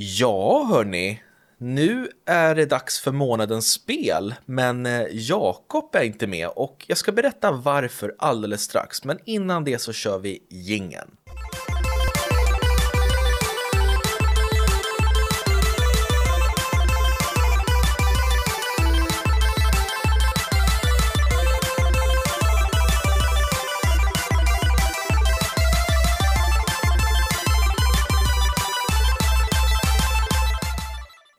Ja, hörni. Nu är det dags för månadens spel, men eh, Jakob är inte med och jag ska berätta varför alldeles strax. Men innan det så kör vi gingen.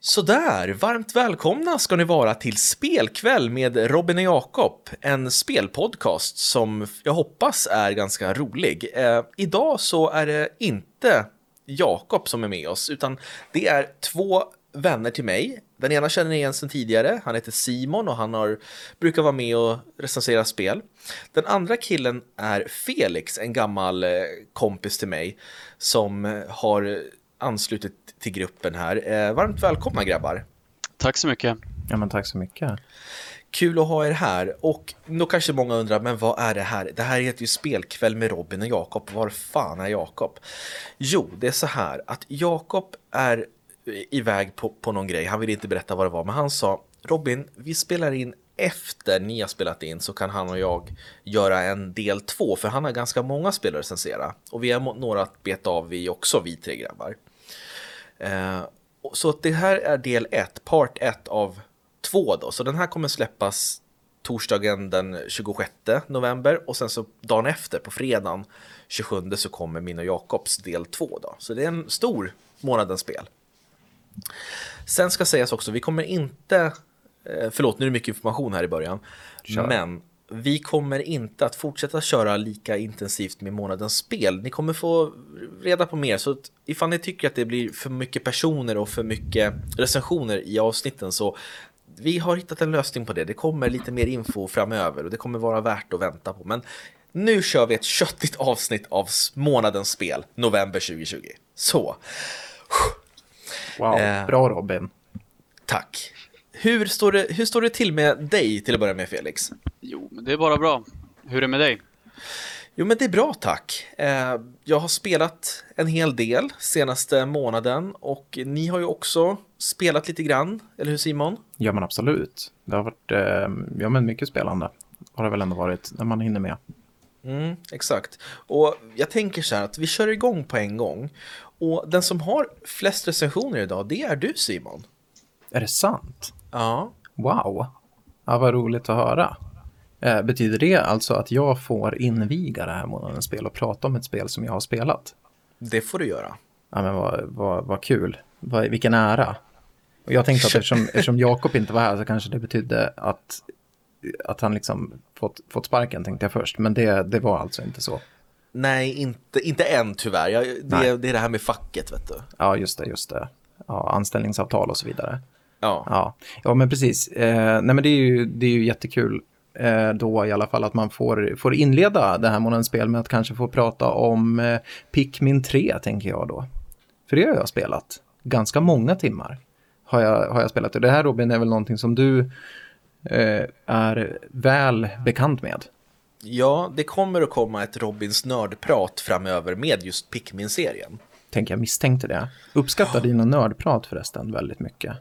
Sådär, varmt välkomna ska ni vara till Spelkväll med Robin och Jakob, en spelpodcast som jag hoppas är ganska rolig. Eh, idag så är det inte Jakob som är med oss, utan det är två vänner till mig. Den ena känner ni igen sedan tidigare, han heter Simon och han har, brukar vara med och recensera spel. Den andra killen är Felix, en gammal eh, kompis till mig som eh, har anslutit till gruppen här. Eh, varmt välkomna grabbar. Tack så mycket. Ja, men tack så mycket. Kul att ha er här. Och då kanske många undrar, men vad är det här? Det här heter ju Spelkväll med Robin och Jakob. Var fan är Jakob? Jo, det är så här att Jakob är iväg på, på någon grej. Han vill inte berätta vad det var, men han sa Robin, vi spelar in efter ni har spelat in så kan han och jag göra en del två, för han har ganska många spelare att recensera. Och vi har några att beta av vi också, vi tre grabbar. Eh, så det här är del 1, part 1 av 2 då. Så den här kommer släppas torsdagen den 26 november och sen så dagen efter på fredagen 27 så kommer min och Jakobs del 2 då. Så det är en stor månadens spel. Sen ska sägas också, vi kommer inte, eh, förlåt nu är det mycket information här i början, Kör. men vi kommer inte att fortsätta köra lika intensivt med månadens spel. Ni kommer få reda på mer, så ifall ni tycker att det blir för mycket personer och för mycket recensioner i avsnitten så vi har hittat en lösning på det. Det kommer lite mer info framöver och det kommer vara värt att vänta på. Men nu kör vi ett köttigt avsnitt av månadens spel, november 2020. Så. Wow, eh, bra Robin. Tack. Hur står, det, hur står det till med dig till att börja med Felix? Jo, men det är bara bra. Hur är det med dig? Jo, men det är bra tack. Eh, jag har spelat en hel del senaste månaden och ni har ju också spelat lite grann, eller hur Simon? Ja, men absolut. Det har varit eh, ja, men mycket spelande. Har det väl ändå varit när man hinner med. Mm, exakt. Och jag tänker så här att vi kör igång på en gång. Och den som har flest recensioner idag, det är du Simon. Är det sant? Ja. Wow. Ja, vad roligt att höra. Eh, betyder det alltså att jag får inviga det här månadens spel och prata om ett spel som jag har spelat? Det får du göra. Ja, men vad, vad, vad kul. Vad, vilken ära. Och jag tänkte att eftersom, eftersom Jakob inte var här så kanske det betydde att, att han liksom fått, fått sparken, tänkte jag först. Men det, det var alltså inte så. Nej, inte, inte än tyvärr. Jag, det, det är det här med facket, vet du. Ja, just det, just det. Ja, anställningsavtal och så vidare. Ja. Ja, ja men precis. Eh, nej, men det är ju, det är ju jättekul eh, då i alla fall att man får, får inleda det här månadens spel med att kanske få prata om eh, Pikmin 3, tänker jag då. För det har jag spelat. Ganska många timmar har jag, har jag spelat. Och det här Robin är väl någonting som du eh, är väl bekant med. Ja, det kommer att komma ett Robins nördprat framöver med just Pikmin-serien. Tänker jag misstänkte det. Uppskattar oh. dina nördprat förresten väldigt mycket.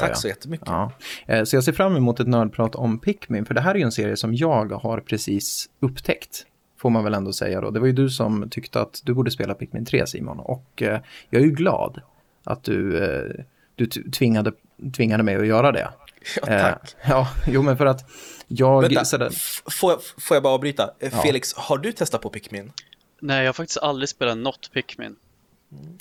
Tack ja. så jättemycket. Ja. Eh, så jag ser fram emot ett nördprat om Pikmin, för det här är ju en serie som jag har precis upptäckt. Får man väl ändå säga då. Det var ju du som tyckte att du borde spela Pikmin 3 Simon. Och eh, jag är ju glad att du, eh, du tvingade, tvingade mig att göra det. Ja, tack. ja, jo men för att jag... Vänta, sådär... får, jag, får jag bara avbryta? Ja. Felix, har du testat på Pikmin? Nej, jag har faktiskt aldrig spelat något Pikmin.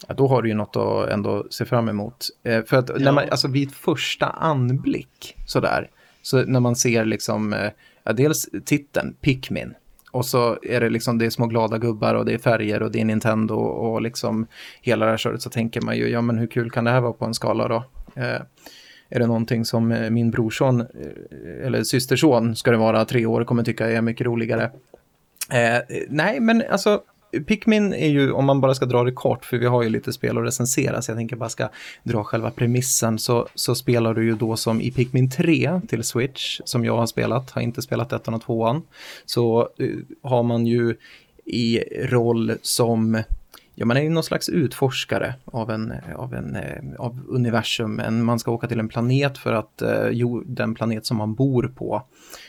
Ja, då har du ju något att ändå se fram emot. Eh, för att ja. när man, alltså vid första anblick sådär, så när man ser liksom, eh, ja, dels titeln, Pikmin, och så är det liksom, det är små glada gubbar och det är färger och det är Nintendo och liksom hela det här köret så tänker man ju, ja men hur kul kan det här vara på en skala då? Eh, är det någonting som eh, min brorson, eh, eller systerson ska det vara, tre år, kommer tycka är mycket roligare? Eh, nej, men alltså Pikmin är ju, om man bara ska dra det kort, för vi har ju lite spel att recensera, så jag tänker bara ska dra själva premissen, så, så spelar du ju då som i Pikmin 3 till Switch, som jag har spelat, har inte spelat ettan och tvåan, så uh, har man ju i roll som ja, man är ju någon slags utforskare av, en, av, en, eh, av universum. En, man ska åka till en planet för att eh, jo, den planet som man bor på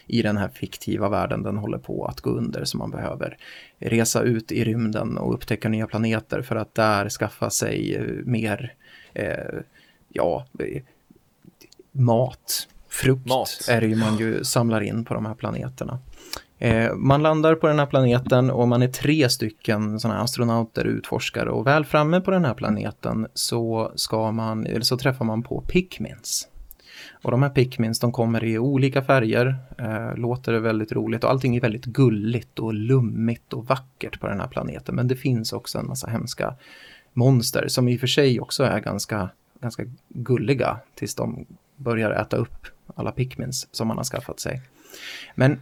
i den här fiktiva världen, den håller på att gå under så man behöver resa ut i rymden och upptäcka nya planeter för att där skaffa sig eh, mer, eh, ja, mat, frukt mat. är det ju man ju samlar in på de här planeterna. Eh, man landar på den här planeten och man är tre stycken sådana astronauter, utforskare och väl framme på den här planeten så, ska man, eller så träffar man på Pikmins. Och de här Pikmins de kommer i olika färger, eh, låter väldigt roligt och allting är väldigt gulligt och lummigt och vackert på den här planeten. Men det finns också en massa hemska monster som i och för sig också är ganska, ganska gulliga tills de börjar äta upp alla Pikmins som man har skaffat sig. Men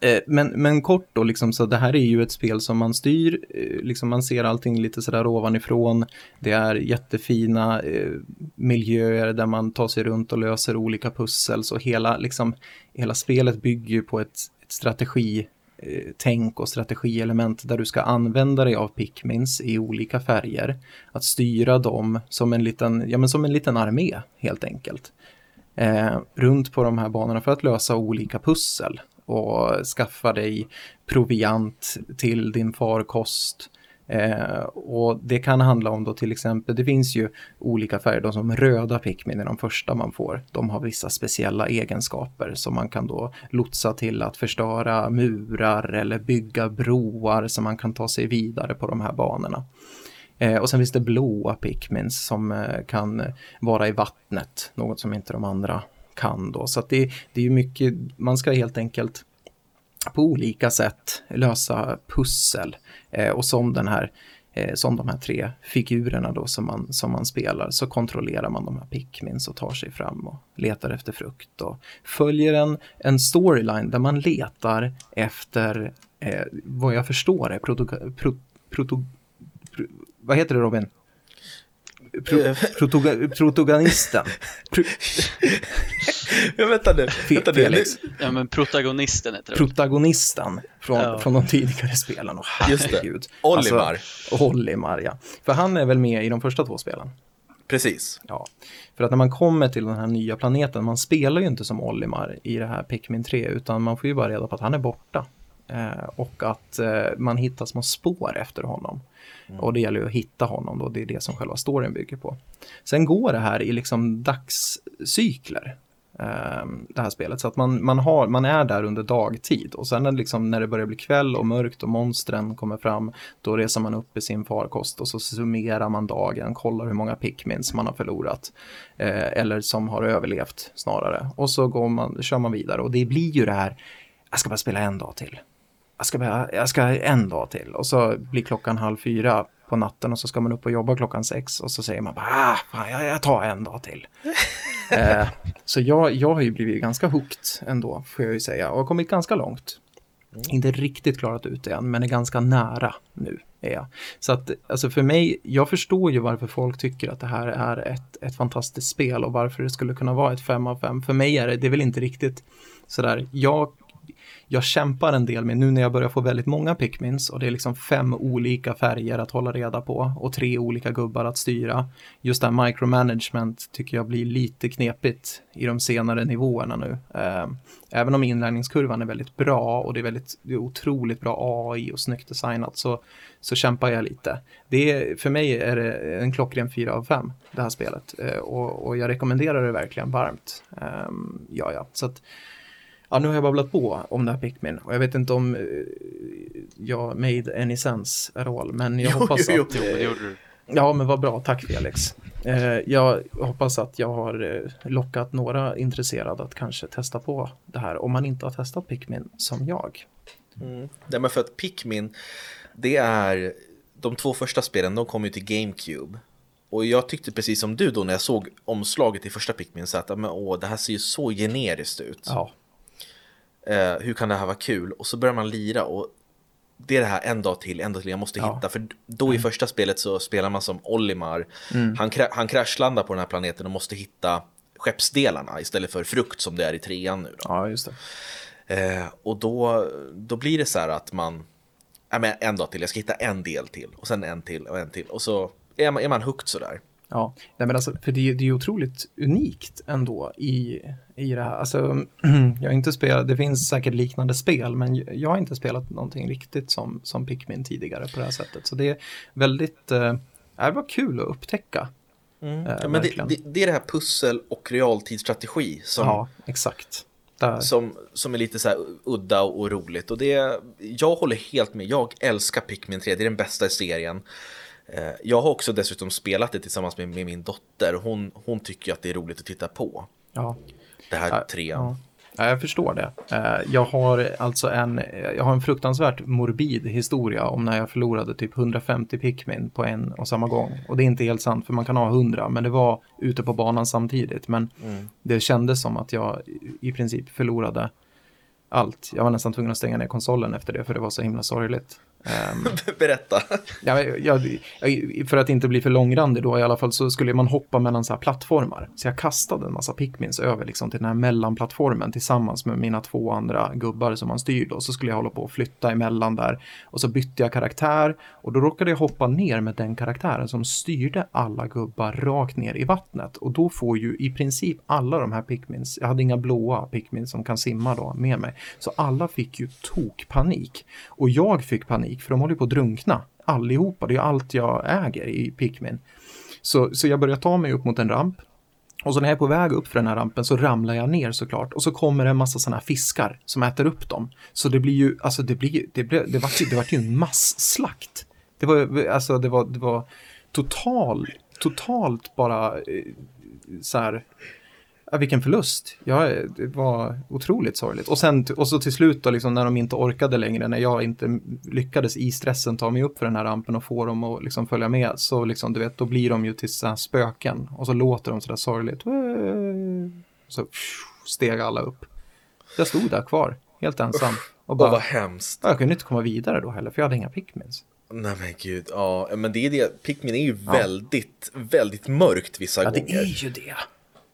Eh, men, men kort då, liksom, så det här är ju ett spel som man styr, eh, liksom man ser allting lite sådär ovanifrån. Det är jättefina eh, miljöer där man tar sig runt och löser olika pussel. Så hela, liksom, hela spelet bygger ju på ett, ett strategitänk eh, och strategielement där du ska använda dig av Pikmins i olika färger. Att styra dem som en liten, ja, men som en liten armé helt enkelt. Eh, runt på de här banorna för att lösa olika pussel och skaffa dig proviant till din farkost. Eh, och det kan handla om då till exempel, det finns ju olika färger, de som röda Pikmin är de första man får. De har vissa speciella egenskaper som man kan då lotsa till att förstöra murar eller bygga broar så man kan ta sig vidare på de här banorna. Eh, och sen finns det blåa Pikmins som eh, kan vara i vattnet, något som inte de andra kan då. Så det, det är ju mycket, man ska helt enkelt på olika sätt lösa pussel. Eh, och som den här eh, som de här tre figurerna då som man, som man spelar så kontrollerar man de här pickmins och tar sig fram och letar efter frukt och följer en, en storyline där man letar efter eh, vad jag förstår är proto, pro, proto, pro, vad heter det Robin? Pro, eh. protoga, protagonisten. Pro... ja, vänta nu. Vänta Felix. Ja, men protagonisten heter det. Protagonisten från, ja. från de tidigare spelarna. Just det. Olimar. Alltså, Olimar, ja. För han är väl med i de första två spelen? Precis. Ja, för att när man kommer till den här nya planeten, man spelar ju inte som Olimar i det här Pikmin 3, utan man får ju bara reda på att han är borta. Eh, och att eh, man hittar små spår efter honom. Mm. Och det gäller ju att hitta honom då, det är det som själva storyn bygger på. Sen går det här i liksom dagscykler. Ehm, det här spelet. Så att man, man, har, man är där under dagtid och sen när, liksom, när det börjar bli kväll och mörkt och monstren kommer fram då reser man upp i sin farkost och så summerar man dagen, kollar hur många pickmins man har förlorat eh, eller som har överlevt snarare. Och så går man, kör man vidare och det blir ju det här, jag ska bara spela en dag till jag ska, bara, jag ska en dag till och så blir klockan halv fyra på natten och så ska man upp och jobba klockan sex och så säger man bara, ah, fan, jag, jag tar en dag till. eh, så jag, jag har ju blivit ganska hooked ändå, får jag ju säga, och har kommit ganska långt. Mm. Inte riktigt klarat ut det än, men är ganska nära nu. Är jag. Så att, alltså för mig, jag förstår ju varför folk tycker att det här är ett, ett fantastiskt spel och varför det skulle kunna vara ett fem av fem. För mig är det, det är väl inte riktigt sådär, jag jag kämpar en del med nu när jag börjar få väldigt många pickmins och det är liksom fem olika färger att hålla reda på och tre olika gubbar att styra. Just det här micromanagement tycker jag blir lite knepigt i de senare nivåerna nu. Ehm, även om inlärningskurvan är väldigt bra och det är väldigt det är otroligt bra AI och snyggt designat så, så kämpar jag lite. Det är, för mig är det en klockren 4 av 5 det här spelet ehm, och, och jag rekommenderar det verkligen varmt. Ehm, ja, ja, så att Ja, nu har jag babblat på om det här Pikmin och jag vet inte om uh, jag made any sense at all, men jag jo, hoppas jo, att... Jo, det gjorde du. Ja, men vad bra. Tack Felix. Uh, jag hoppas att jag har uh, lockat några intresserade att kanske testa på det här om man inte har testat Pikmin som jag. Mm. Det är för att Pikmin, det är de två första spelen, de kom ju till GameCube. Och jag tyckte precis som du då när jag såg omslaget i första Pikmin så att men, åh, det här ser ju så generiskt ut. Ja. Eh, hur kan det här vara kul? Och så börjar man lira och det är det här en dag till, en dag till jag måste ja. hitta. För då i mm. första spelet så spelar man som Olimar. Mm. Han, han kraschlandar på den här planeten och måste hitta skeppsdelarna istället för frukt som det är i trean nu. Då. Ja, just det. Eh, och då, då blir det så här att man ja, men en dag till, jag ska hitta en del till och sen en till och en till och så är man, är man hooked sådär. Ja, nej men alltså, för det, det är otroligt unikt ändå i, i det här. Alltså, jag har inte spelat, det finns säkert liknande spel, men jag har inte spelat någonting riktigt som, som Pikmin tidigare på det här sättet. Så det är väldigt, eh, det var kul att upptäcka. Mm. Eh, ja, men det, det, det, är det här pussel och realtidsstrategi som, ja, exakt. Som, som är lite så här udda och roligt. Och det, jag håller helt med, jag älskar Pikmin 3, det är den bästa i serien. Eh, jag har också dessutom spelat det tillsammans med, med min dotter. Hon, hon tycker att det är roligt att titta på. Ja. Det här trean. Ja. Ja, jag förstår det. Eh, jag har alltså en, jag har en fruktansvärt morbid historia om när jag förlorade typ 150 Pikmin på en och samma gång. Och det är inte helt sant för man kan ha 100 men det var ute på banan samtidigt. Men mm. det kändes som att jag i princip förlorade allt. Jag var nästan tvungen att stänga ner konsolen efter det för det var så himla sorgligt. Um, Berätta. Ja, jag, för att inte bli för långrandig då i alla fall så skulle man hoppa mellan så här plattformar. Så jag kastade en massa Pikmins över liksom till den här mellanplattformen tillsammans med mina två andra gubbar som man styrde. Och så skulle jag hålla på och flytta emellan där. Och så bytte jag karaktär och då råkade jag hoppa ner med den karaktären som styrde alla gubbar rakt ner i vattnet. Och då får ju i princip alla de här Pikmins, jag hade inga blåa Pikmins som kan simma då med mig. Så alla fick ju tokpanik. Och jag fick panik panik för de håller på att drunkna allihopa. Det är allt jag äger i Pikmin. Så, så jag börjar ta mig upp mot en ramp. Och så när jag är på väg upp för den här rampen så ramlar jag ner såklart. Och så kommer det en massa sådana här fiskar som äter upp dem. Så det blir ju, alltså det blir det, blev, det, vart det vart ju en masslakt. Det var, alltså det var, det var total, totalt bara eh, så här Ja, vilken förlust. Ja, det var otroligt sorgligt. Och, sen, och så till slut då, liksom, när de inte orkade längre, när jag inte lyckades i stressen ta mig upp för den här rampen och få dem att liksom, följa med, så liksom, du vet, då blir de ju till så spöken. Och så låter de sådär sorgligt. Så steg alla upp. Jag stod där kvar, helt ensam. Och bara, och vad hemskt. Jag kunde inte komma vidare då heller, för jag hade inga pickmins. Nej men gud, ja, men det är det, Pikmin är ju ja. väldigt, väldigt mörkt vissa ja, gånger. Ja, det är ju det.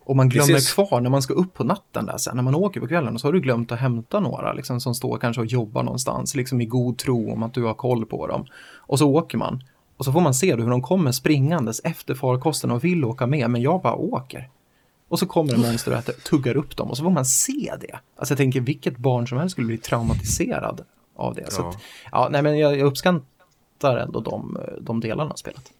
Och man glömmer Precis. kvar när man ska upp på natten där sen, när man åker på kvällen, så har du glömt att hämta några liksom, som står kanske och jobbar någonstans, liksom i god tro om att du har koll på dem. Och så åker man. Och så får man se hur de kommer springandes efter farkosten och vill åka med, men jag bara åker. Och så kommer en monster och äter, tuggar upp dem och så får man se det. Alltså jag tänker vilket barn som helst skulle bli traumatiserad av det. Ja. Så att, ja, nej men jag, jag uppskattar ändå de, de delarna av spelet.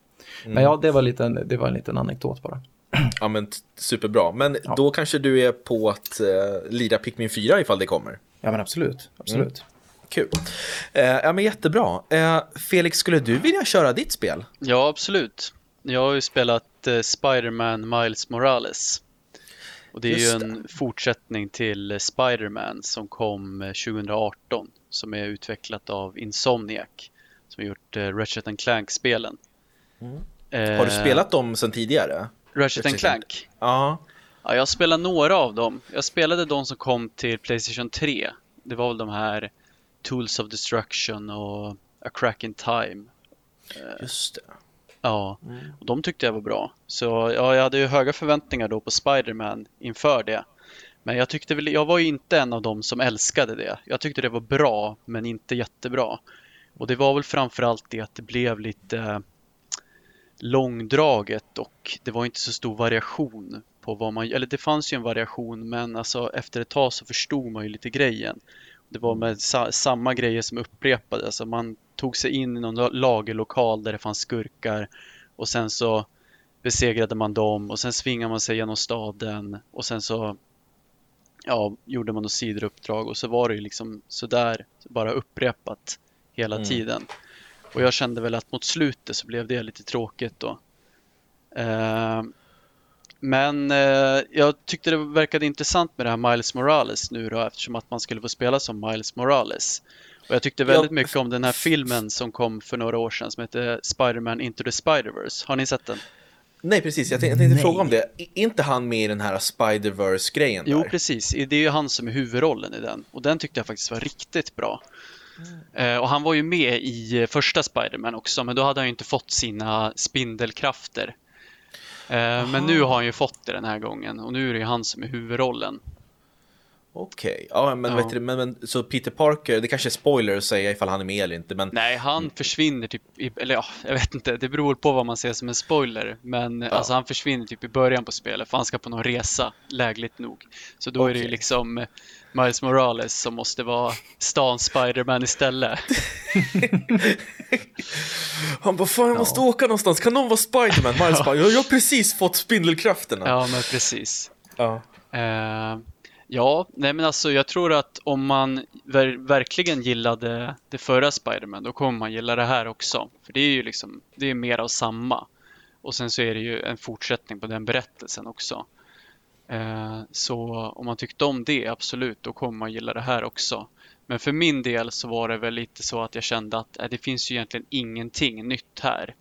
Mm. Men ja, det var, lite, det var en liten anekdot bara. Ja men superbra. Men ja. då kanske du är på att uh, lira Pikmin 4 ifall det kommer. Ja men absolut, absolut. Mm. Kul. Uh, ja men jättebra. Uh, Felix, skulle du vilja köra ditt spel? Ja absolut. Jag har ju spelat uh, Spiderman Miles Morales. Och det är Just ju en det. fortsättning till Spiderman som kom 2018. Som är utvecklat av Insomniac. Som har gjort uh, Ratchet Clank-spelen. Mm. Har du spelat dem sedan tidigare? Ratchet and Clank? Ja. ja. Jag spelade några av dem. Jag spelade de som kom till Playstation 3. Det var väl de här Tools of Destruction och A Crack in Time. Just det. Ja, mm. och de tyckte jag var bra. Så ja, jag hade ju höga förväntningar då på Spiderman inför det. Men jag tyckte väl, jag var ju inte en av dem som älskade det. Jag tyckte det var bra, men inte jättebra. Och det var väl framförallt det att det blev lite långdraget och det var inte så stor variation på vad man, eller det fanns ju en variation men alltså efter ett tag så förstod man ju lite grejen. Det var med sa samma grejer som upprepades, alltså man tog sig in i någon lagerlokal där det fanns skurkar och sen så besegrade man dem och sen svingade man sig genom staden och sen så ja, gjorde man något sidouppdrag och så var det ju liksom sådär bara upprepat hela mm. tiden. Och jag kände väl att mot slutet så blev det lite tråkigt då. Eh, men eh, jag tyckte det verkade intressant med det här Miles Morales nu då eftersom att man skulle få spela som Miles Morales. Och jag tyckte väldigt mycket om den här filmen som kom för några år sedan som heter Spiderman Into the Spiderverse. Har ni sett den? Nej, precis. Jag tänkte, jag tänkte fråga om det. Är inte han med i den här Spiderverse-grejen? Jo, precis. Det är ju han som är huvudrollen i den. Och den tyckte jag faktiskt var riktigt bra. Mm. Och han var ju med i eh, första Spiderman också, men då hade han ju inte fått sina spindelkrafter. Eh, men nu har han ju fått det den här gången och nu är det ju han som är huvudrollen. Okej, ja, men, Ja. Du, men, men så Peter Parker, det kanske är spoiler att säga ifall han är med eller inte, men Nej, han försvinner typ, i, eller ja, jag vet inte, det beror på vad man ser som en spoiler. Men alltså han försvinner typ i början på spelet för han ska på någon resa, lägligt nog. Så då är det ju liksom eh, Miles Morales som måste vara stan Spiderman istället. han bara fan jag måste åka någonstans, kan någon vara Spiderman? Miles bara, jag har precis fått spindelkrafterna. Ja, men precis. Ja. Eh, ja, nej men alltså jag tror att om man ver- verkligen gillade det förra Spider-Man då kommer man gilla det här också. För det är ju liksom, det är mer av samma. Och sen så är det ju en fortsättning på den berättelsen också. Eh, så om man tyckte om det, absolut, då kommer man gilla det här också. Men för min del så var det väl lite så att jag kände att eh, det finns ju egentligen ingenting nytt här.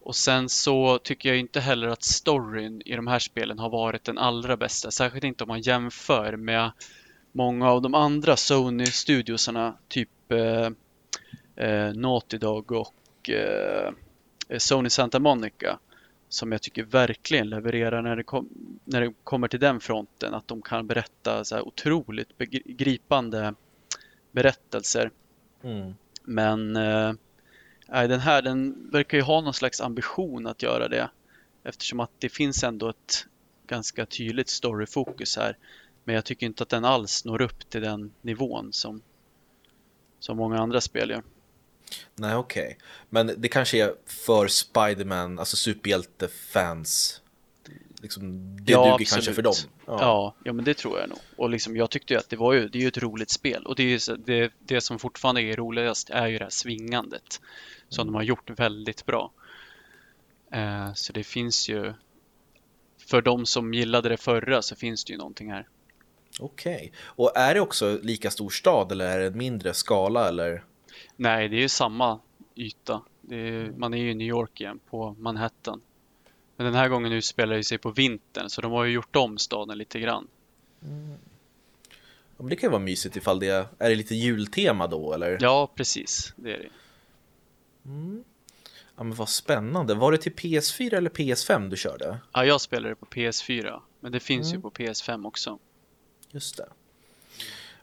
Och sen så tycker jag inte heller att storyn i de här spelen har varit den allra bästa. Särskilt inte om man jämför med många av de andra Sony-studiosarna. Typ eh, eh, Naughty Dog och eh, Sony Santa Monica. Som jag tycker verkligen levererar när det, kom, när det kommer till den fronten. Att de kan berätta så här otroligt begripande berättelser. Mm. Men eh, den här den verkar ju ha någon slags ambition att göra det. Eftersom att det finns ändå ett ganska tydligt storyfokus här. Men jag tycker inte att den alls når upp till den nivån som, som många andra spel gör. Nej, okej. Men det kanske är för Spiderman, alltså superhjältefans. Liksom, det Ja, duger absolut. kanske för dem. Ja. ja, men det tror jag nog. Och liksom, jag tyckte ju att det var ju, det är ju ett roligt spel. Och det, är ju, det, det som fortfarande är roligast är ju det här svingandet. Som de har gjort väldigt bra. Eh, så det finns ju, för de som gillade det förra så finns det ju någonting här. Okej. Och är det också lika stor stad eller är det en mindre skala eller? Nej, det är ju samma yta. Är, man är ju i New York igen, på Manhattan. Men den här gången utspelar det sig på vintern, så de har ju gjort om staden lite grann. Ja, men det kan ju vara mysigt ifall det är, är det lite jultema då eller? Ja, precis. Det är det. Ja, men vad spännande. Var det till PS4 eller PS5 du körde? Ja, jag spelar det på PS4, men det finns Mm. ju på PS5 också. Just det.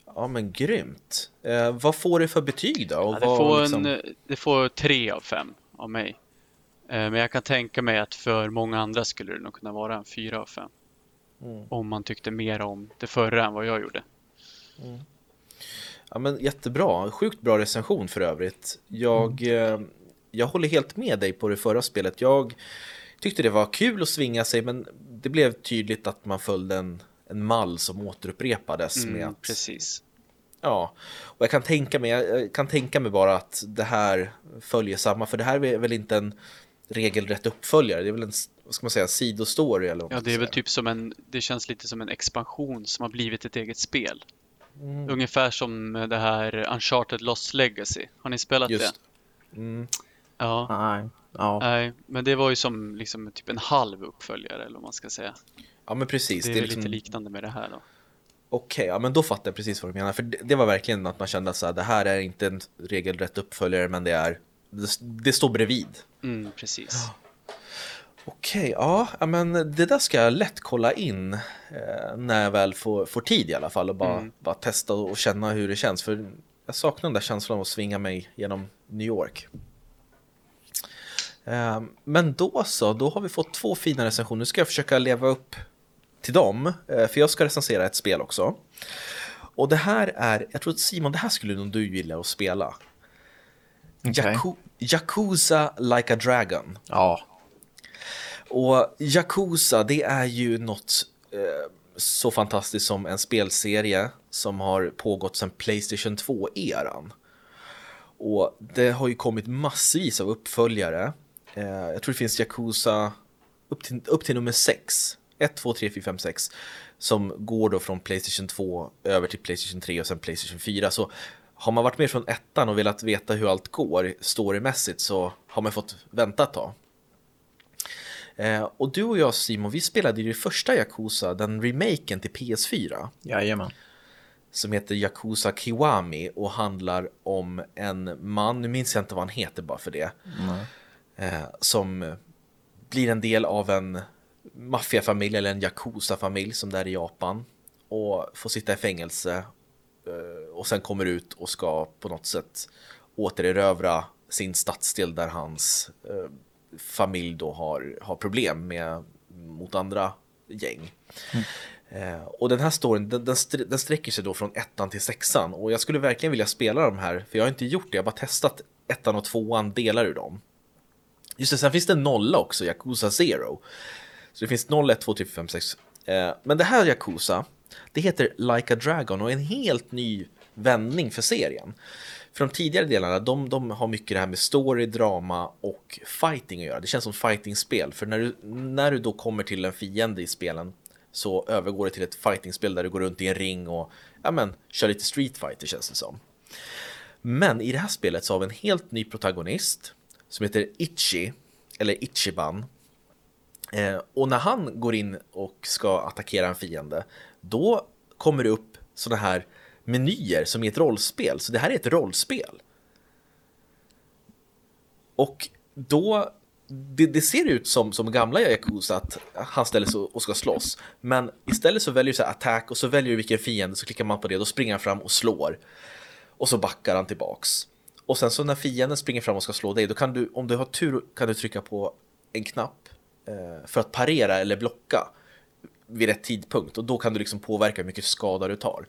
Ja men grymt. Eh, vad får det för betyg då? Ja, det, får liksom- en, det får tre av fem av mig. Eh, Men jag kan tänka mig att för många andra skulle det nog kunna vara en fyra av fem. Mm. Om man tyckte mer om det förra än vad jag gjorde. Ja men jättebra, sjukt bra recension för övrigt. Jag, Mm. eh, jag håller helt med dig på det förra spelet. Jag tyckte det var kul att svinga sig men det blev tydligt att man följde en, en mall som återupprepades med Mm, att precis. Ja, och jag kan tänka mig, jag kan tänka mig bara att det här följer samma, för det här är väl inte en regelrätt uppföljare, det är väl en, vad ska man säga, sidostory eller vad Ja, det är väl typ som en, det känns lite som en expansion som har blivit ett eget spel. Mm. Ungefär som det här Uncharted Lost Legacy. Har ni spelat Just. det? Mm. Ja. Nej. Ja. Nej, men det var ju som liksom typ en halv uppföljare eller vad man ska säga. Ja men precis, Det är, det är liksom, lite liknande med det här då. okej, ja men då fattar jag precis vad du menar, för det, det var verkligen att man kände att så här, det här är inte en regelrätt uppföljare, men det är, det, det står bredvid. Mm, precis. Okej, ja, ja, men det där ska jag lätt kolla in eh, när jag väl får, får tid i alla fall och bara, Mm. bara testa och känna hur det känns. För jag saknar den där känslan av att svinga mig genom New York. Eh, men då så, då har vi fått två fina recensioner. Nu ska jag försöka leva upp till dem, eh, för jag ska recensera ett spel också. Och det här är, jag tror att Simon, det här skulle nog du gilla att spela. Okej. Yaku- Yakuza Like a Dragon. Ja. Och Yakuza, det är ju något eh, så fantastiskt som en spelserie som har pågått sedan Playstation 2-eran. Och det har ju kommit massvis av uppföljare. Eh, jag tror det finns Yakuza upp till, upp till nummer 6. 1, 2, 3, 4, 5, 6. Som går då från Playstation 2 över till Playstation 3 och sen Playstation 4. Så har man varit med från ettan och velat veta hur allt går storymässigt så har man fått vänta ett tag. Eh, och du och jag Simon, vi spelade ju det första Yakuza, den remaken till PS4 Jajamän. som heter Yakuza Kiwami och handlar om en man, nu minns jag inte vad han heter bara för det, Nej. eh, som blir en del av en maffiafamilj eller en Yakuza-familj som det är i Japan. och får sitta i fängelse och sen kommer ut och ska på något sätt återerövra sin stadsdel där hans eh, familj då har, har problem med mot andra gäng. Mm. Eh, och den här storyn den, den, den sträcker sig då från ettan till sexan och jag skulle verkligen vilja spela de här för jag har inte gjort det, jag har bara testat ettan och tvåan, delar ur dem. Just det, sen finns det en nolla också, Yakuza Zero. Så det finns 0, 1, 2, 3, 5, 6. Eh, men det här Yakuza, det heter Like a Dragon och är en helt ny vändning för serien. För de tidigare delarna, de, de har mycket det här med story, drama och fighting att göra. Det känns som fighting-spel, för när du, när du då kommer till en fiende i spelen så övergår det till ett fighting-spel där du går runt i en ring och ja, men, kör lite Street Fighter känns det som. Men i det här spelet så har vi en helt ny protagonist som heter Ichi, eller Ichiban. Eh, och när han går in och ska attackera en fiende, då kommer det upp sådana här menyer som i ett rollspel. Så det här är ett rollspel. Och då, det, det ser ut som, som gamla Yakuza att han ställer sig och ska slåss. Men istället så väljer du så attack och så väljer du vilken fiende så klickar man på det. Då springer han fram och slår. Och så backar han tillbaks. Och sen så när fienden springer fram och ska slå dig, då kan du, om du har tur, kan du trycka på en knapp eh, för att parera eller blocka vid rätt tidpunkt. Och då kan du liksom påverka hur mycket skada du tar.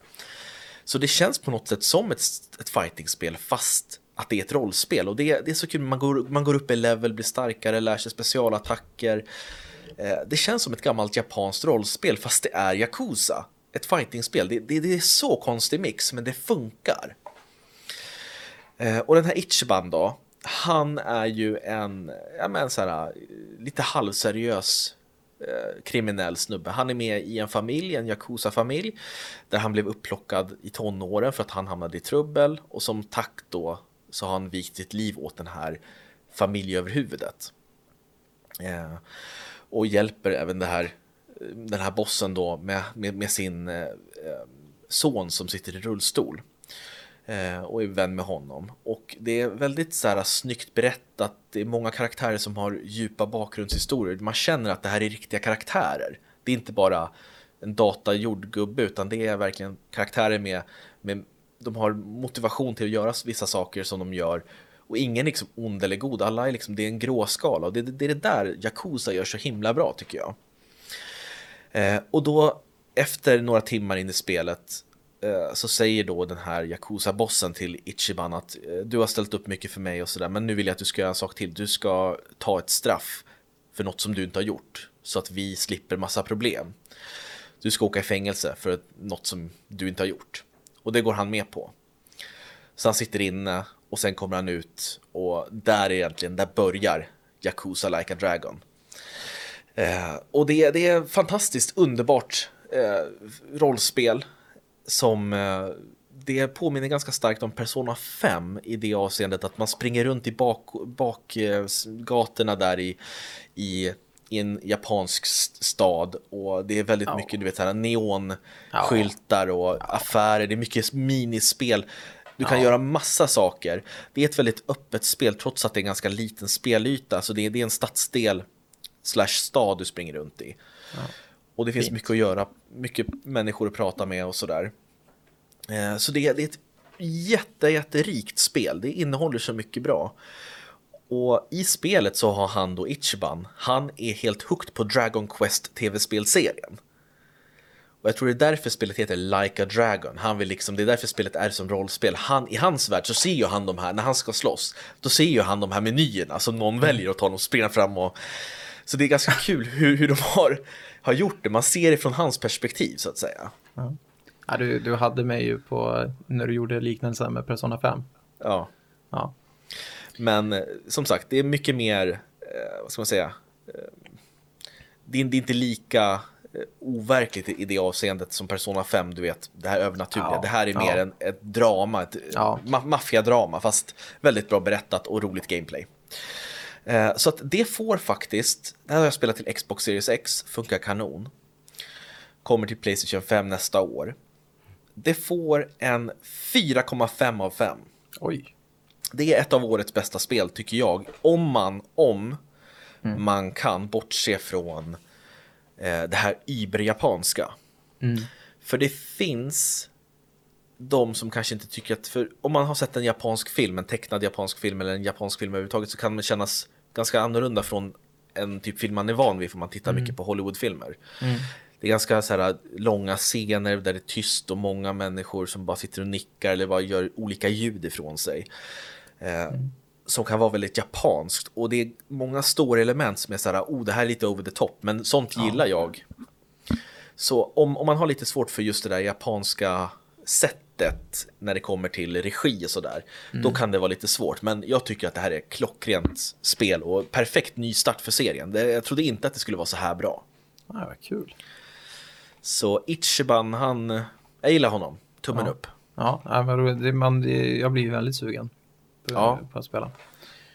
Så det känns på något sätt som ett, ett fightingspel fast att det är ett rollspel. Och det, det är så kul, man går, man går upp i level, blir starkare, lär sig specialattacker. Eh, det känns som ett gammalt japanskt rollspel fast det är Yakuza. Ett fightingspel. Det, det, det är så konstig mix men det funkar. Eh, och den här Ichiban då, han är ju en, ja men så här, lite halvseriös Eh, kriminell snubbe. Han är med i en familj, en Yakuza-familj, där han blev upplockad i tonåren för att han hamnade i trubbel och som tack då så har han vikt sitt liv åt den här familjeöverhuvudet. Eh, och hjälper även det här, den här bossen då med, med, med sin eh, eh son som sitter i rullstol. Eh, och är vän med honom. Och det är väldigt så här, snyggt berättat. Det är många karaktärer som har djupa bakgrundshistorier. Man känner att det här är riktiga karaktärer. Det är inte bara en datagjord gubbe utan det är verkligen karaktärer med, med de har motivation till att göra vissa saker som de gör och ingen är liksom ond eller god, alla är liksom, det är en gråskala och det, det är det där Yakuza gör så himla bra tycker jag. Eh, och då efter några timmar in i spelet Eh, så säger då den här Yakuza-bossen till Ichiban att eh, du har ställt upp mycket för mig och sådär men nu vill jag att du ska göra en sak till. Du ska ta ett straff för något som du inte har gjort så att vi slipper massa problem. Du ska åka i fängelse för något som du inte har gjort. Och det går han med på. Så han sitter inne och sen kommer han ut och där egentligen, där börjar Yakuza Like a Dragon. Eh, och det, det är fantastiskt underbart eh, rollspel som eh, det påminner ganska starkt om Persona 5 i det avseendet att man springer runt i bakgatorna bak, där i, i, i, en japansk stad och det är väldigt ja. mycket du vet, här, neonskyltar och affärer, det är mycket minispel. Du kan ja. göra massa saker. Det är ett väldigt öppet spel trots att det är en ganska liten spelyta. Så det är, det är en stadsdel slash stad du springer runt i. Och det finns mycket att göra, mycket människor att prata med och sådär. Eh, så det, det är ett jätte, jätterikt spel. Det innehåller så mycket bra. Och i spelet så har han då Ichiban, han är helt hooked på Dragon Quest tv-spelserien. Och jag tror det är därför spelet heter Like a Dragon. Han vill liksom, det är därför spelet är som rollspel. Han, I hans värld så ser ju han de här, när han ska slåss, då ser ju han de här menyerna som någon väljer åt honom, springer fram och... Så det är ganska kul hur, hur de har har gjort det. Man ser det från hans perspektiv så att säga. Ja. Ja, du, du hade mig ju på när du gjorde liknelsen med Persona 5. Ja. ja. Men eh, som sagt, det är mycket mer, eh, vad ska man säga, eh, det, är, det är inte lika overkligt i det avseendet som Persona 5, du vet, det här övernaturliga. Ja, det här är ja. mer en, ett drama, ett ja. ma maffiadrama, fast väldigt bra berättat och roligt gameplay. Eh, så att det får faktiskt, det här har jag spelat till Xbox Series X, funkar kanon. Kommer till Playstation 5 nästa år. Det får en 4,5 av 5. Oj. Det är ett av årets bästa spel tycker jag. Om man, om mm. man kan bortse från eh, det här iberjapanska. Mm. För det finns de som kanske inte tycker att, för om man har sett en japansk film, en tecknad japansk film eller en japansk film överhuvudtaget så kan man kännas ganska annorlunda från en typ film man är van vid för man tittar mm. mycket på Hollywoodfilmer. Mm. Det är ganska så här långa scener där det är tyst och många människor som bara sitter och nickar eller bara gör olika ljud ifrån sig. Eh, mm. Som kan vara väldigt japanskt och det är många stora element som är så här, oh det här är lite over the top, men sånt gillar ja. jag. Så om, om man har lite svårt för just det där japanska sättet när det kommer till regi och sådär, mm. då kan det vara lite svårt. Men jag tycker att det här är klockrent spel och perfekt nystart för serien. Det, jag trodde inte att det skulle vara så här bra. Ja, vad kul. Så Ichiban, han, jag gillar honom. Tummen ja. upp. Ja, men det, man, jag blir väldigt sugen på, ja. på att spela.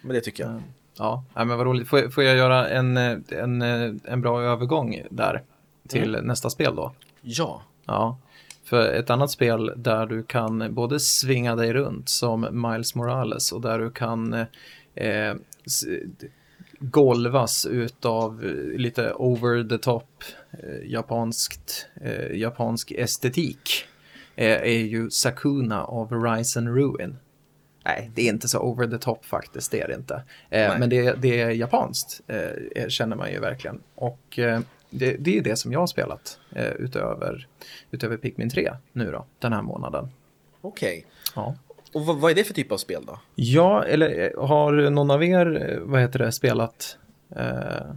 Men det tycker jag. Ja, men vad roligt. Får, får jag göra en, en, en bra övergång där till mm. nästa spel då? Ja. Ja, för ett annat spel där du kan både svinga dig runt som Miles Morales och där du kan eh, golvas utav lite over the top eh, japanskt, eh, japansk estetik eh, är ju Sakuna av Rise and Ruin. Nej, det är inte så over the top faktiskt, det är det inte. Eh, men det, det, är japanskt, eh, känner man ju verkligen. Och det, det, är det som jag har spelat eh, utöver, utöver Pikmin 3 nu då, den här månaden. Okej. Okay. Ja. Och vad, vad, är det för typ av spel då? Ja, eller eh, har någon av er, eh, vad heter det, spelat eh,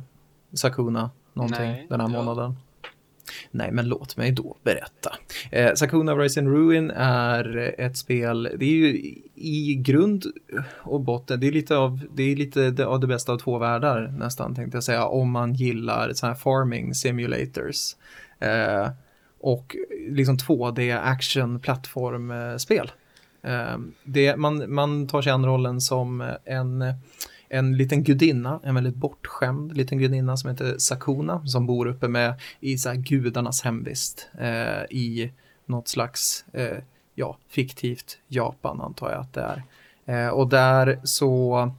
Sakuna någonting Nej, den här månaden? Nej, men låt mig då berätta. Eh, Sakuna Rise in Ruin är ett spel, det är ju i grund och botten, det är lite av det, är lite av det bästa av två världar nästan tänkte jag säga, om man gillar så här farming simulators. Eh, och liksom 2D action plattformspel. Eh, det, man, man tar sig an rollen som en en liten gudinna, en väldigt bortskämd liten gudinna som heter Sakuna som bor uppe med i så här gudarnas hemvist eh, i något slags eh, ja, fiktivt Japan antar jag att det är. Eh, och där så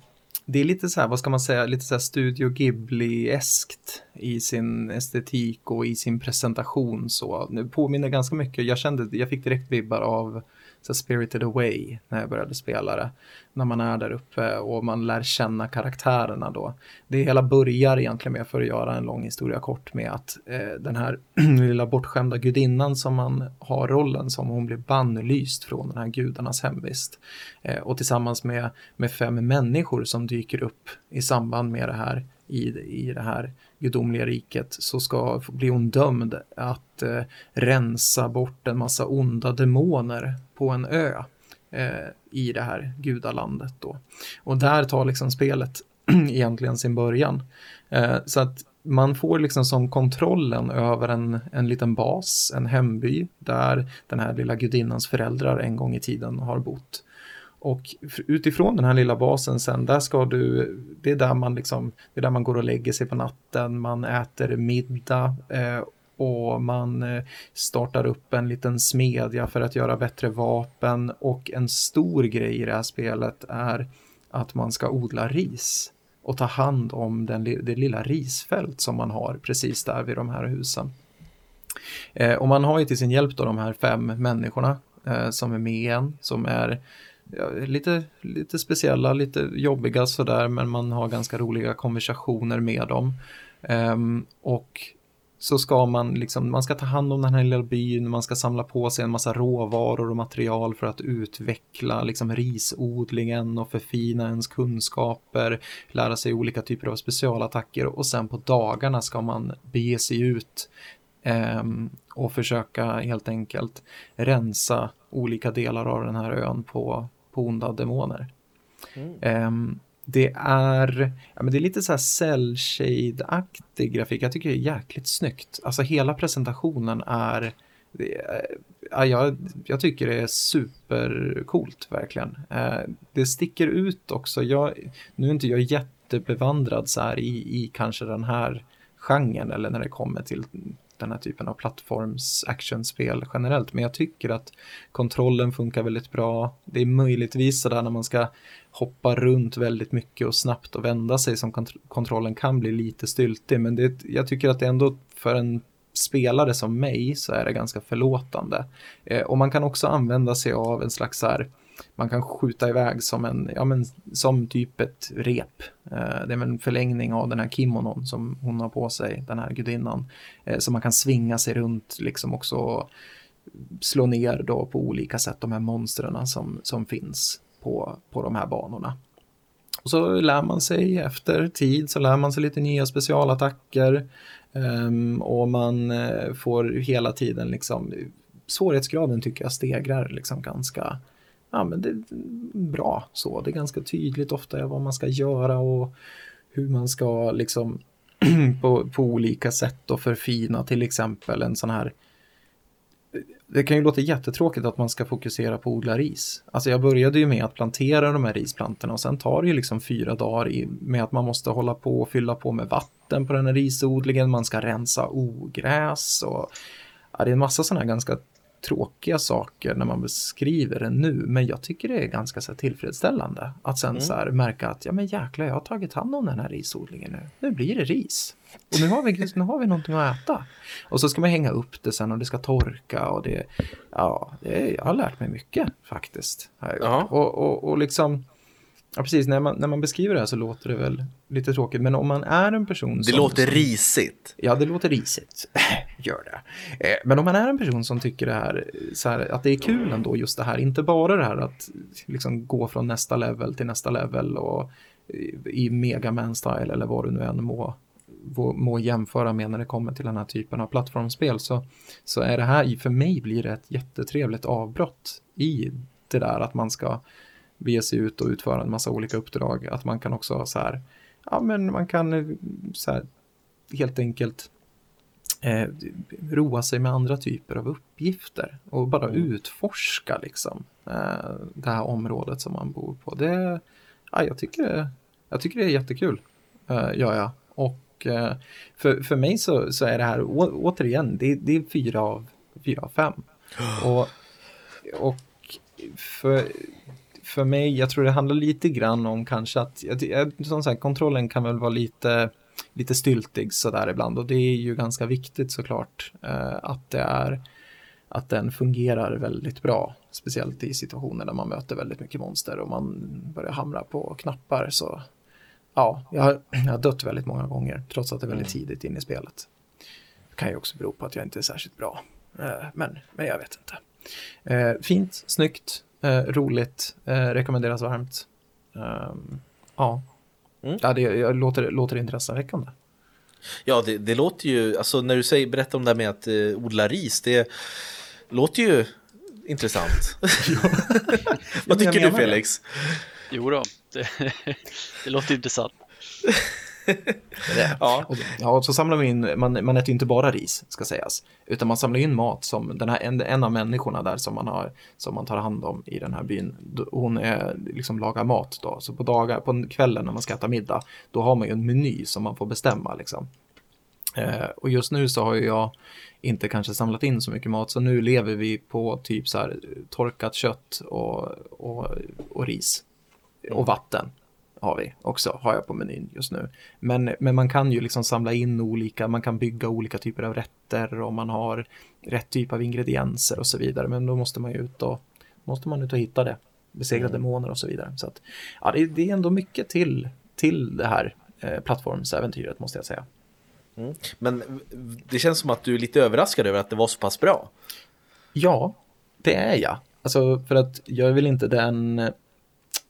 det är lite så här, vad ska man säga, lite så här Studio Ghibli-eskt i sin estetik och i sin presentation så. Det påminner ganska mycket, jag kände, jag fick direkt vibbar av så Spirited Away när jag började spela det. När man är där uppe och man lär känna karaktärerna då. Det hela börjar egentligen med, för att göra en lång historia kort, med att eh, den här lilla bortskämda gudinnan som man har rollen som, hon blir bannlyst från den här gudarnas hemvist. Eh, och tillsammans med, med fem människor som dyker upp i samband med det här i, i det här gudomliga riket så ska bli hon dömd att eh, rensa bort en massa onda demoner på en ö eh, i det här gudalandet då. Och där tar liksom spelet egentligen sin början. Eh, så att man får liksom som kontrollen över en, en liten bas, en hemby, där den här lilla gudinnans föräldrar en gång i tiden har bott. Och utifrån den här lilla basen sen, där ska du, det är där man liksom, det är där man går och lägger sig på natten, man äter middag eh, och man eh, startar upp en liten smedja för att göra bättre vapen och en stor grej i det här spelet är att man ska odla ris och ta hand om den, det lilla risfält som man har precis där vid de här husen. Eh, och man har ju till sin hjälp då de här fem människorna eh, som är med igen, som är ja, lite, lite speciella, lite jobbiga sådär, men man har ganska roliga konversationer med dem. Um, och så ska man liksom, man ska ta hand om den här lilla byn, man ska samla på sig en massa råvaror och material för att utveckla liksom risodlingen och förfina ens kunskaper, lära sig olika typer av specialattacker och sen på dagarna ska man bege sig ut um, och försöka helt enkelt rensa olika delar av den här ön på, på onda demoner. Mm. Um, det är, ja, men det är lite så här cell aktig grafik. Jag tycker det är jäkligt snyggt. Alltså hela presentationen är, ja, jag, jag tycker det är supercoolt verkligen. Uh, det sticker ut också. Jag, nu är inte jag jättebevandrad så här i, i kanske den här genren eller när det kommer till den här typen av plattforms actionspel generellt. Men jag tycker att kontrollen funkar väldigt bra. Det är möjligtvis sådär när man ska hoppa runt väldigt mycket och snabbt och vända sig som kont kontrollen kan bli lite styltig. Men det, jag tycker att det ändå för en spelare som mig så är det ganska förlåtande. Eh, och man kan också använda sig av en slags så här, man kan skjuta iväg som en, ja men som typ ett rep. Eh, det är en förlängning av den här kimonon som hon har på sig, den här gudinnan. Eh, så man kan svinga sig runt liksom också slå ner då på olika sätt de här monstren som, som finns på, på de här banorna. Och så lär man sig efter tid så lär man sig lite nya specialattacker um, och man eh, får hela tiden liksom svårighetsgraden tycker jag stegrar liksom ganska ja, men det är bra så. Det är ganska tydligt ofta vad man ska göra och hur man ska liksom på, på olika sätt och förfina till exempel en sån här det kan ju låta jättetråkigt att man ska fokusera på att odla ris. Alltså jag började ju med att plantera de här risplantorna och sen tar det ju liksom fyra dagar i, med att man måste hålla på och fylla på med vatten på den här risodlingen, man ska rensa ogräs och ja, det är en massa sådana här ganska tråkiga saker när man beskriver det nu, men jag tycker det är ganska så tillfredsställande att sen mm. så här märka att ja men jäklar, jag har tagit hand om den här risodlingen nu. Nu blir det ris. Och nu har vi, nu har vi någonting att äta. Och så ska man hänga upp det sen och det ska torka och det, ja, det, jag har lärt mig mycket faktiskt. Och, och, och liksom, Ja, precis. När man, när man beskriver det här så låter det väl lite tråkigt. Men om man är en person som... Det låter risigt. Ja, det låter risigt. Gör det. Eh, men om man är en person som tycker det här, så här, att det är kul ändå, just det här. Inte bara det här att liksom gå från nästa level till nästa level och i Megaman style eller vad du nu än må, må jämföra med när det kommer till den här typen av plattformsspel. Så, så är det här, för mig blir det ett jättetrevligt avbrott i det där att man ska bege sig ut och utföra en massa olika uppdrag. Att man kan också så här, ja men man kan eh, så här, helt enkelt eh, roa sig med andra typer av uppgifter och bara mm. utforska liksom eh, det här området som man bor på. Det, ja, jag, tycker, jag tycker det är jättekul, eh, gör jag. Och eh, för, för mig så, så är det här å, återigen, det, det är fyra av, fyra av fem. Och, och för för mig, jag tror det handlar lite grann om kanske att, som sagt, kontrollen kan väl vara lite, lite styltig sådär ibland och det är ju ganska viktigt såklart eh, att det är att den fungerar väldigt bra, speciellt i situationer där man möter väldigt mycket monster och man börjar hamra på knappar så ja, jag har, jag har dött väldigt många gånger trots att det är väldigt mm. tidigt in i spelet. Det kan ju också bero på att jag inte är särskilt bra, eh, men, men jag vet inte. Eh, fint, snyggt, roligt, eh, rekommenderas varmt. Um, ja, mm. ja det, jag låter, låter intresseväckande. Ja, det, det, låter ju, alltså när du säger, berättar om det här med att eh, odla ris, det låter ju intressant. Vad tycker du Felix? Jo då, det, det låter intressant. ja. Och, ja, så samlar man in, man, man äter ju inte bara ris, ska sägas, utan man samlar in mat som den här, en, en av människorna där som man, har, som man tar hand om i den här byn, hon är, liksom lagar mat då, så på, dagar, på kvällen när man ska äta middag, då har man ju en meny som man får bestämma liksom. Eh, och just nu så har ju jag inte kanske samlat in så mycket mat, så nu lever vi på typ så här torkat kött och, och, och ris och vatten har vi också, har jag på menyn just nu. Men, men man kan ju liksom samla in olika, man kan bygga olika typer av rätter och man har rätt typ av ingredienser och så vidare. Men då måste man ju ut och, måste man ut och hitta det, besegra mm. demoner och så vidare. Så att, ja, det, det, är ändå mycket till, till det här eh, plattformsäventyret måste jag säga. Mm. Men det känns som att du är lite överraskad över att det var så pass bra. Ja, det är jag. Alltså för att jag är väl inte den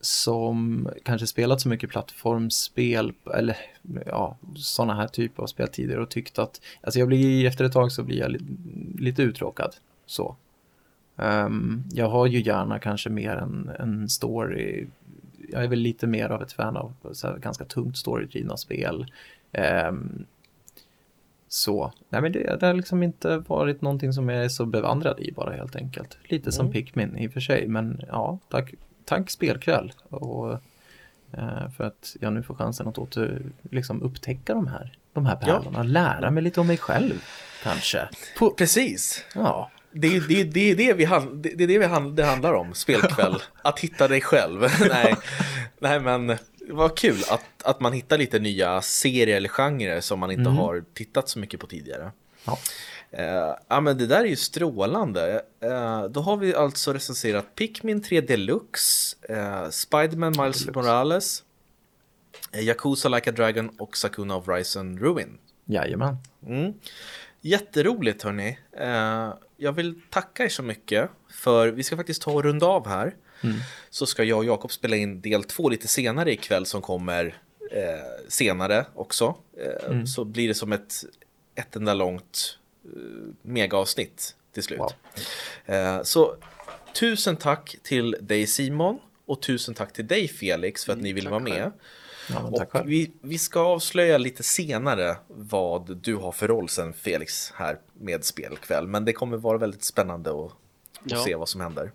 som kanske spelat så mycket plattformsspel eller ja, sådana här typer av spel tidigare och tyckt att, alltså jag blir efter ett tag så blir jag li, lite uttråkad så. Um, jag har ju gärna kanske mer en, en story, jag är väl lite mer av ett fan av så ganska tungt storydrivna spel. Um, så, nej men det, det har liksom inte varit någonting som jag är så bevandrad i bara helt enkelt. Lite som mm. Pikmin i och för sig, men ja, tack tack spelkväll. Och, eh, för att jag nu får chansen att åter, liksom upptäcka de här, de här pärlorna. Ja. Lära mig lite om mig själv kanske. På, Precis. Ja. Det är det, det, det, vi, det, det, det, vi det handlar om, spelkväll. Att hitta dig själv. nej, nej, men vad kul att, att man hittar lite nya serier eller genrer som man inte mm. har tittat så mycket på tidigare. Ja. Eh, ja men det där är ju strålande. Eh, då har vi alltså recenserat Pikmin 3 Deluxe, eh, Spiderman Miles Deluxe. Morales, eh, Yakuza Like a Dragon och Sakuna of Rise and Ruin. Jajamän. Mm. Jätteroligt hörni. Eh, jag vill tacka er så mycket för vi ska faktiskt ta och runda av här. Så ska jag och Jakob spela in del två lite senare ikväll som kommer eh, senare också. Eh, Så blir det som ett, ett enda långt megaavsnitt till slut. Wow. Eh, så tusen tack till dig Simon och tusen tack till dig Felix för att ni ville tack vara med. Ja, Och vi, vi ska avslöja lite senare vad du har för roll sen Felix här med spelkväll. Men det kommer vara väldigt spännande att, att Ja. se vad som händer.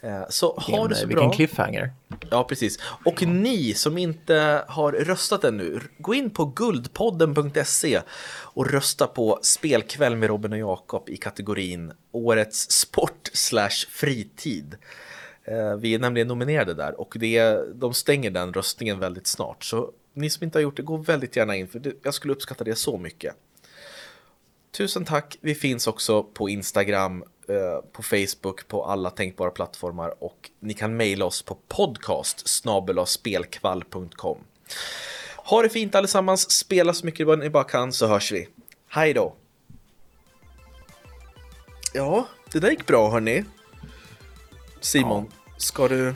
Eh, Så ha Vilken, det så vilken bra. cliffhanger. Ja, precis. Och ni som inte har röstat ännu, gå in på guldpodden.se och rösta på Spelkväll med Robin och Jakob i kategorin Årets sport slash fritid. Eh, Vi är nämligen nominerade där och det är, de stänger den röstningen väldigt snart. Så ni som inte har gjort det, gå väldigt gärna in för det, jag skulle uppskatta det så mycket. Tusen tack. Vi finns också på Instagram, eh, på Facebook, på alla tänkbara plattformar och ni kan mejla oss på podcast spelkvall.com. Ha det fint allesammans, spela så mycket ni bara kan så hörs vi. Hej då! Ja, det där gick bra hörni. Simon, ska du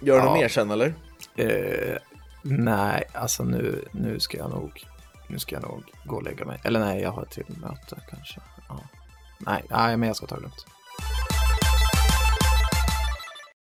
göra Ja. något mer sen eller? Eh, nej, alltså nu, nu ska jag nog nu ska jag nog gå och lägga mig. Eller nej, jag har ett till möte kanske. Ja. Nej, nej, men jag ska ta det lugnt. 何?